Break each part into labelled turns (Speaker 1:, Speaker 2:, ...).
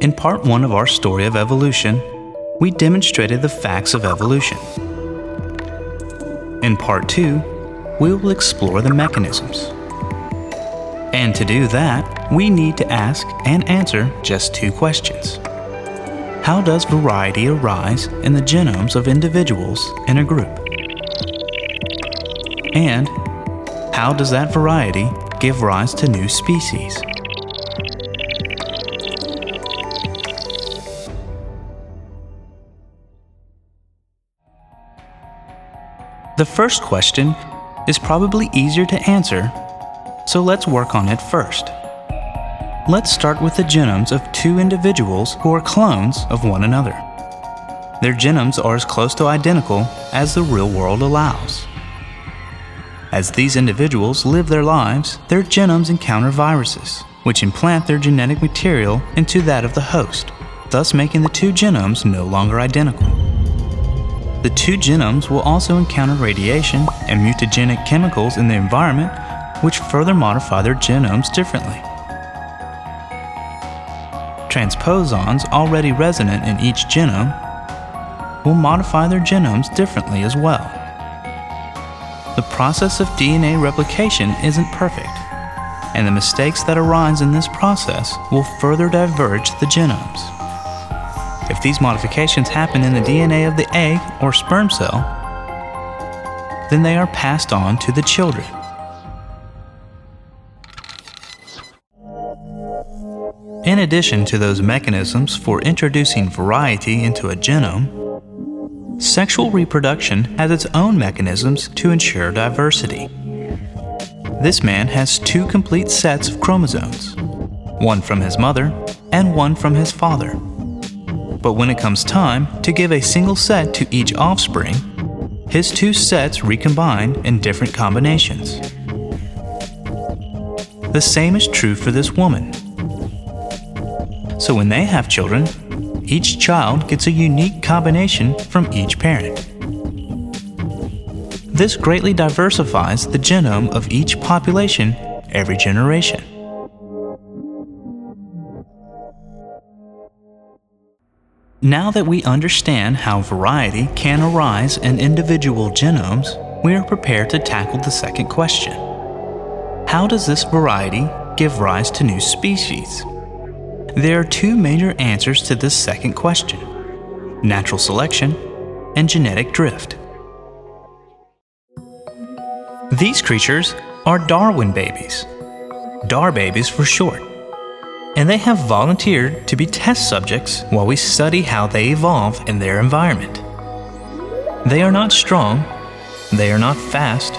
Speaker 1: In part one of our story of evolution, we demonstrated the facts of evolution. In part two, we will explore the mechanisms. And to do that, we need to ask and answer just two questions. How does variety arise in the genomes of individuals in a group? And how does that variety give rise to new species? The first question is probably easier to answer, so let's work on it first. Let's start with the genomes of two individuals who are clones of one another. Their genomes are as close to identical as the real world allows. As these individuals live their lives, their genomes encounter viruses, which implant their genetic material into that of the host, thus making the two genomes no longer identical. The two genomes will also encounter radiation and mutagenic chemicals in the environment, which further modify their genomes differently. Transposons already resonant in each genome will modify their genomes differently as well. The process of DNA replication isn't perfect, and the mistakes that arise in this process will further diverge the genomes. If these modifications happen in the DNA of the egg or sperm cell, then they are passed on to the children. In addition to those mechanisms for introducing variety into a genome, sexual reproduction has its own mechanisms to ensure diversity. This man has two complete sets of chromosomes, one from his mother and one from his father. But when it comes time to give a single set to each offspring, his two sets recombine in different combinations. The same is true for this woman. So when they have children, each child gets a unique combination from each parent. This greatly diversifies the genome of each population every generation. Now that we understand how variety can arise in individual genomes, we are prepared to tackle the second question. How does this variety give rise to new species? There are two major answers to this second question natural selection and genetic drift. These creatures are Darwin babies, Dar babies for short and they have volunteered to be test subjects while we study how they evolve in their environment. They are not strong, they are not fast,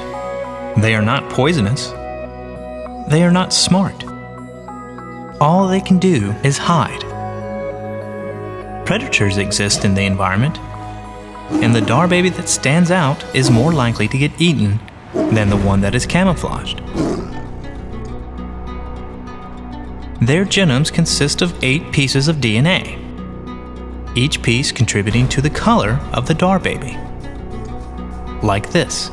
Speaker 1: they are not poisonous, they are not smart. All they can do is hide. Predators exist in the environment, and the dar baby that stands out is more likely to get eaten than the one that is camouflaged. Their genomes consist of eight pieces of DNA, each piece contributing to the color of the dar baby. Like this.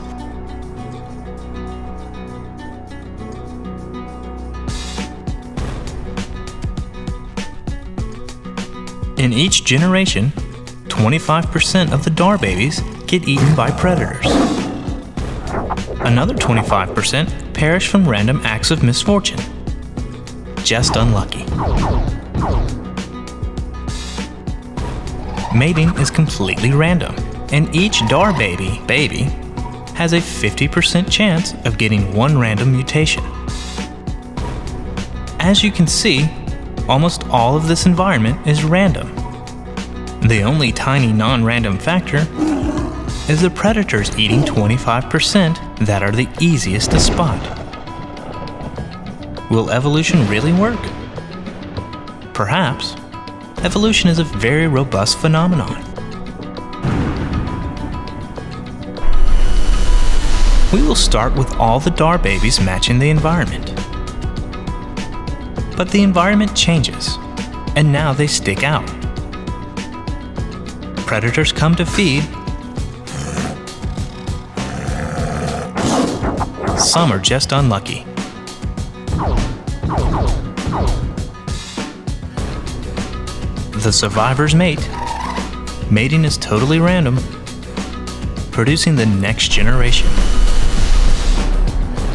Speaker 1: In each generation, 25% of the dar babies get eaten by predators. Another 25% perish from random acts of misfortune just unlucky. Mating is completely random, and each Dar baby baby has a 50% chance of getting one random mutation. As you can see, almost all of this environment is random. The only tiny non random factor is the predators eating 25% that are the easiest to spot. Will evolution really work? Perhaps. Evolution is a very robust phenomenon. We will start with all the DAR babies matching the environment. But the environment changes, and now they stick out. Predators come to feed. Some are just unlucky. The survivor's mate. Mating is totally random, producing the next generation.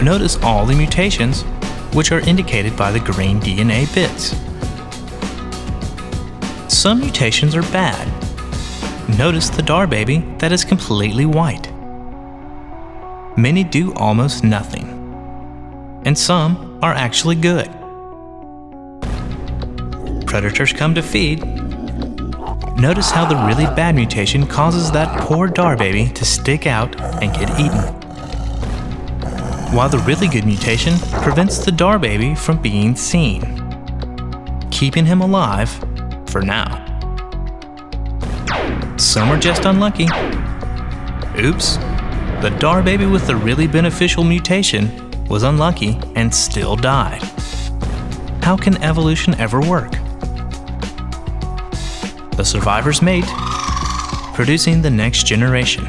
Speaker 1: Notice all the mutations, which are indicated by the green DNA bits. Some mutations are bad. Notice the Dar baby that is completely white. Many do almost nothing, and some are actually good. Predators come to feed. Notice how the really bad mutation causes that poor Dar baby to stick out and get eaten. While the really good mutation prevents the Dar baby from being seen, keeping him alive for now. Some are just unlucky. Oops, the Dar baby with the really beneficial mutation was unlucky and still died. How can evolution ever work? The survivor's mate, producing the next generation.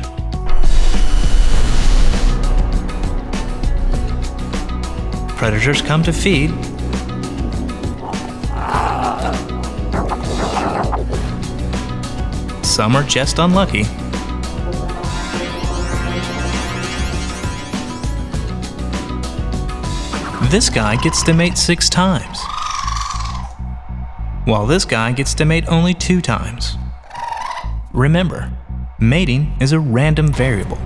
Speaker 1: Predators come to feed Some are just unlucky. This guy gets to mate six times, while this guy gets to mate only two times. Remember, mating is a random variable.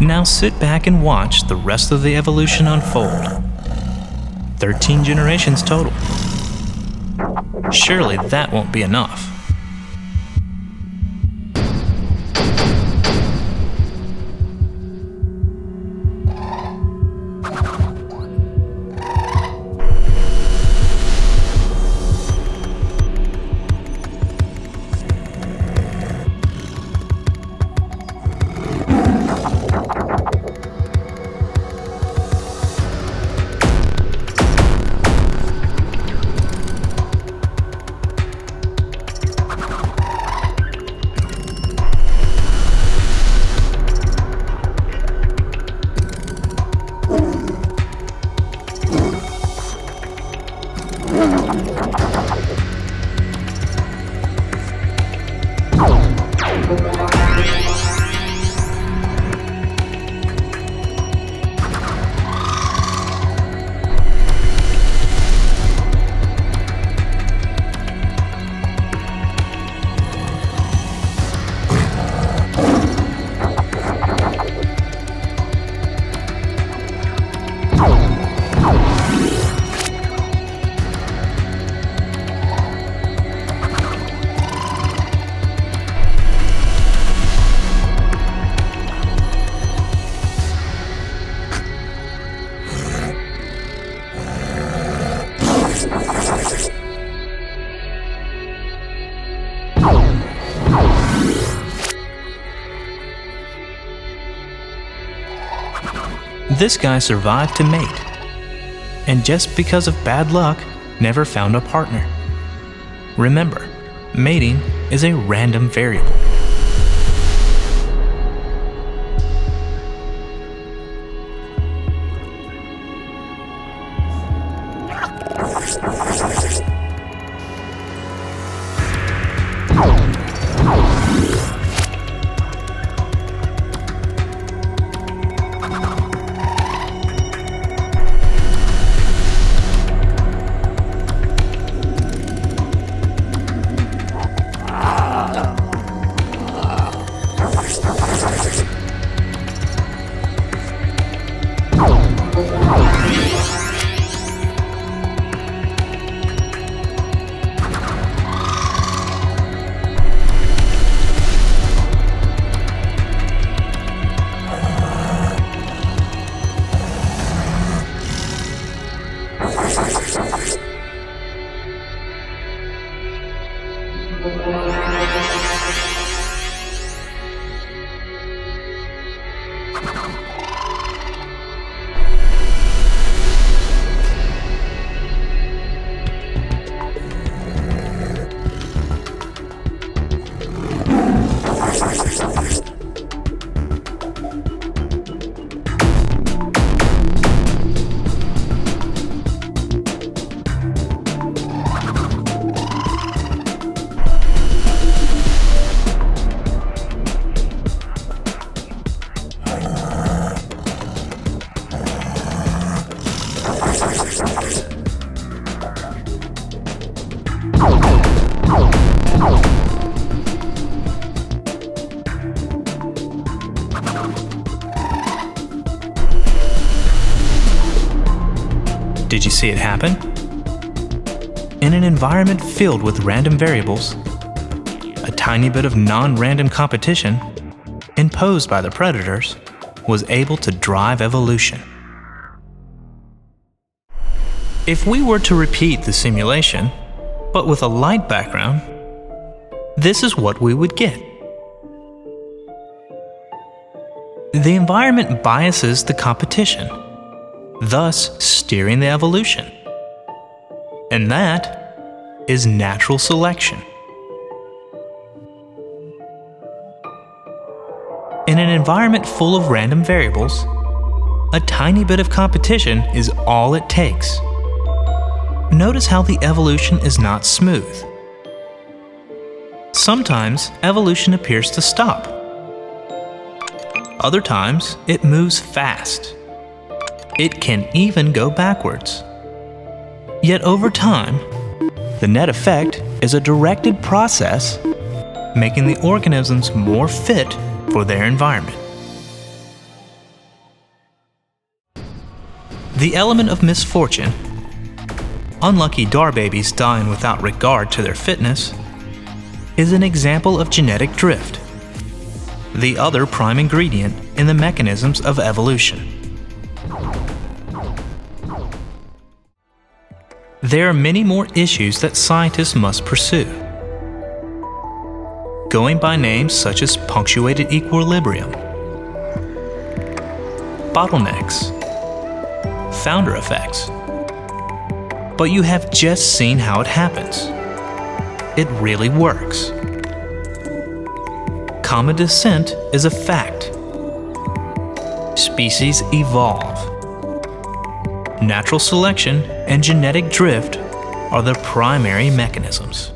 Speaker 1: Now sit back and watch the rest of the evolution unfold. 13 generations total. Surely that won't be enough. This guy survived to mate, and just because of bad luck, never found a partner. Remember, mating is a random variable. Did you see it happen? In an environment filled with random variables, a tiny bit of non random competition, imposed by the predators, was able to drive evolution. If we were to repeat the simulation, but with a light background, this is what we would get. The environment biases the competition, thus steering the evolution. And that is natural selection. In an environment full of random variables, a tiny bit of competition is all it takes. Notice how the evolution is not smooth. Sometimes evolution appears to stop. Other times, it moves fast. It can even go backwards. Yet over time, the net effect is a directed process, making the organisms more fit for their environment. The element of misfortune unlucky dar babies dying without regard to their fitness, is an example of genetic drift, the other prime ingredient in the mechanisms of evolution. There are many more issues that scientists must pursue. Going by names such as punctuated equilibrium, bottlenecks, founder effects, but you have just seen how it happens. It really works. Common descent is a fact. Species evolve. Natural selection and genetic drift are the primary mechanisms.